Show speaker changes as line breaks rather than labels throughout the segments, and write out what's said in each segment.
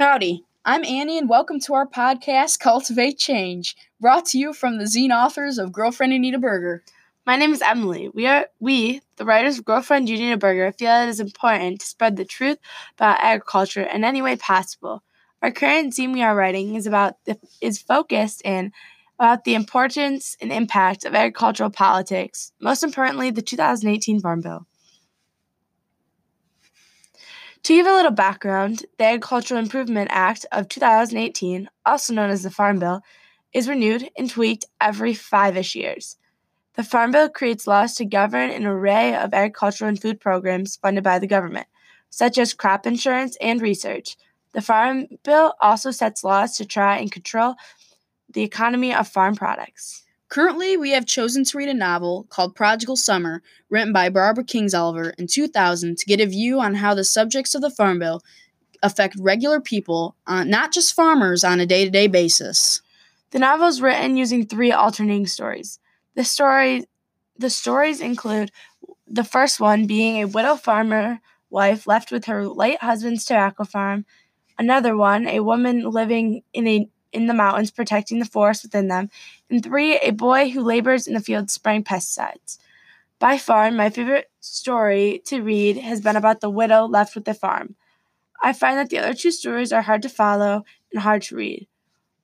Howdy, I'm Annie, and welcome to our podcast, Cultivate Change, brought to you from the zine authors of Girlfriend You Need a Burger.
My name is Emily. We are we, the writers of Girlfriend You Need a Burger, feel it is important to spread the truth about agriculture in any way possible. Our current zine we are writing is about the, is focused in about the importance and impact of agricultural politics, most importantly, the 2018 Farm Bill. To give a little background, the Agricultural Improvement Act of 2018, also known as the Farm Bill, is renewed and tweaked every five ish years. The Farm Bill creates laws to govern an array of agricultural and food programs funded by the government, such as crop insurance and research. The Farm Bill also sets laws to try and control the economy of farm products.
Currently, we have chosen to read a novel called Prodigal Summer, written by Barbara Kingsolver in 2000 to get a view on how the subjects of the Farm Bill affect regular people, uh, not just farmers, on a day to day basis.
The novel is written using three alternating stories. The story, the stories include the first one being a widow farmer wife left with her late husband's tobacco farm. Another one, a woman living in a in the mountains protecting the forest within them, and three, a boy who labors in the fields spraying pesticides. By far, my favorite story to read has been about the widow left with the farm. I find that the other two stories are hard to follow and hard to read.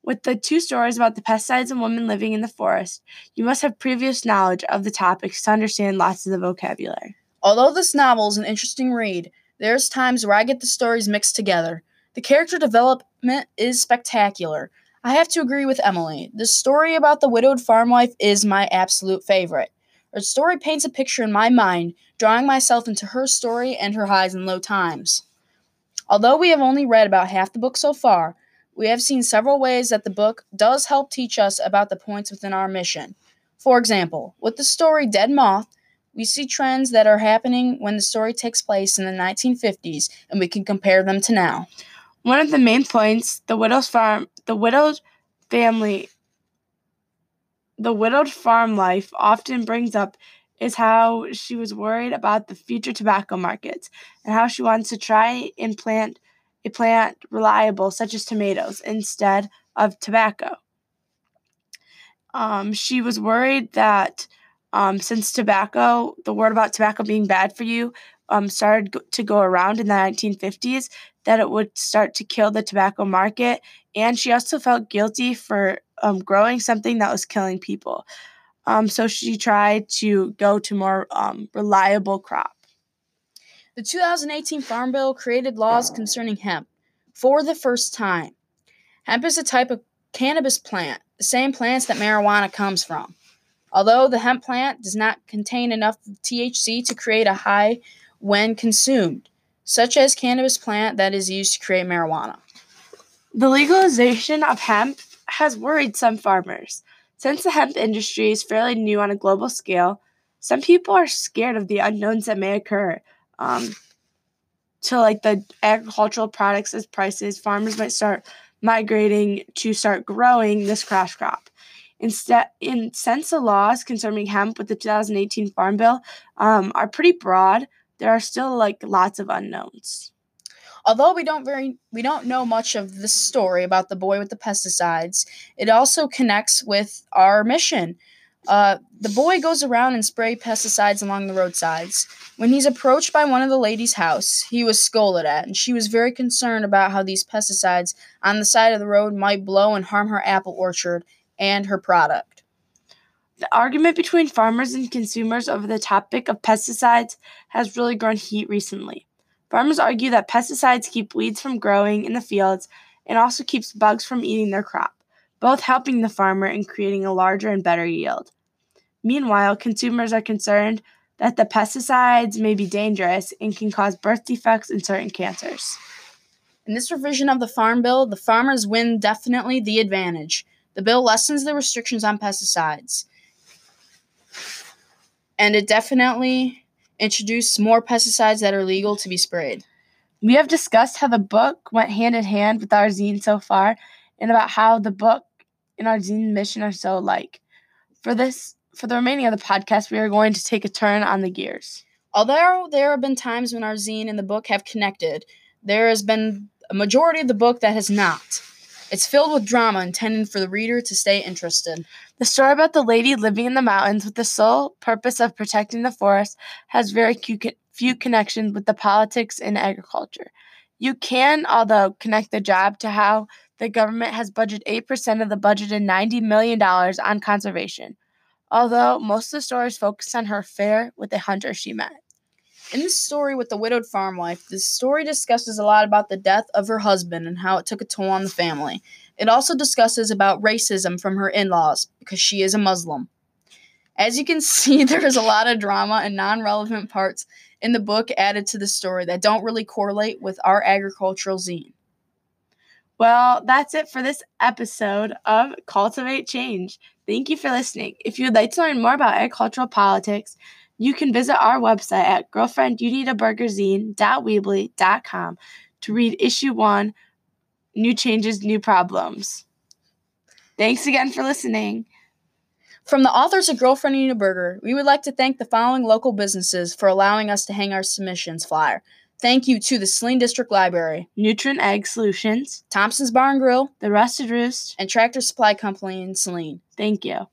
With the two stories about the pesticides and women living in the forest, you must have previous knowledge of the topics to understand lots of the vocabulary.
Although this novel is an interesting read, there's times where I get the stories mixed together. The character development is spectacular. I have to agree with Emily. The story about the widowed farm wife is my absolute favorite. Her story paints a picture in my mind, drawing myself into her story and her highs and low times. Although we have only read about half the book so far, we have seen several ways that the book does help teach us about the points within our mission. For example, with the story Dead Moth, we see trends that are happening when the story takes place in the 1950s, and we can compare them to now.
One of the main points the widow's farm, the widowed family, the widowed farm life often brings up is how she was worried about the future tobacco markets and how she wants to try and plant a plant reliable such as tomatoes instead of tobacco. Um, she was worried that um, since tobacco, the word about tobacco being bad for you um, started to go around in the 1950s, that it would start to kill the tobacco market. And she also felt guilty for um, growing something that was killing people. Um, so she tried to go to more um, reliable crop.
The 2018 Farm Bill created laws concerning hemp for the first time. Hemp is a type of cannabis plant, the same plants that marijuana comes from. Although the hemp plant does not contain enough THC to create a high when consumed, such as cannabis plant that is used to create marijuana.
The legalization of hemp has worried some farmers. Since the hemp industry is fairly new on a global scale, some people are scared of the unknowns that may occur. Um, to like the agricultural products as prices, farmers might start migrating to start growing this crash crop. Instead, in since the laws concerning hemp with the 2018 Farm Bill um, are pretty broad, there are still like lots of unknowns.
Although we don't very we don't know much of the story about the boy with the pesticides, it also connects with our mission. Uh, the boy goes around and spray pesticides along the roadsides. When he's approached by one of the ladies' house, he was scolded at, and she was very concerned about how these pesticides on the side of the road might blow and harm her apple orchard and her product.
The argument between farmers and consumers over the topic of pesticides has really grown heat recently. Farmers argue that pesticides keep weeds from growing in the fields and also keeps bugs from eating their crop, both helping the farmer in creating a larger and better yield. Meanwhile, consumers are concerned that the pesticides may be dangerous and can cause birth defects and certain cancers.
In this revision of the Farm Bill, the farmers win definitely the advantage. The bill lessens the restrictions on pesticides and it definitely introduced more pesticides that are legal to be sprayed.
We have discussed how the book went hand in hand with our zine so far and about how the book and our zine mission are so alike. For this for the remaining of the podcast, we are going to take a turn on the gears.
Although there have been times when our zine and the book have connected, there has been a majority of the book that has not. It's filled with drama intended for the reader to stay interested.
The story about the lady living in the mountains with the sole purpose of protecting the forest has very few connections with the politics and agriculture. You can, although, connect the job to how the government has budgeted 8% of the budgeted $90 million on conservation, although most of the stories focus on her affair with a hunter she met.
In this story with the widowed farm wife, the story discusses a lot about the death of her husband and how it took a toll on the family. It also discusses about racism from her in-laws because she is a Muslim. As you can see, there is a lot of drama and non-relevant parts in the book added to the story that don't really correlate with our agricultural zine.
Well, that's it for this episode of Cultivate Change. Thank you for listening. If you would like to learn more about agricultural politics, you can visit our website at girlfriendyouneedaburgerzine.weebly.com to read issue one New Changes, New Problems. Thanks again for listening.
From the authors of Girlfriend Eat a Burger, we would like to thank the following local businesses for allowing us to hang our submissions flyer. Thank you to the Saline District Library,
Nutrien Ag Solutions,
Thompson's Bar and Grill,
The Rusted Roost,
and Tractor Supply Company in Saline.
Thank you.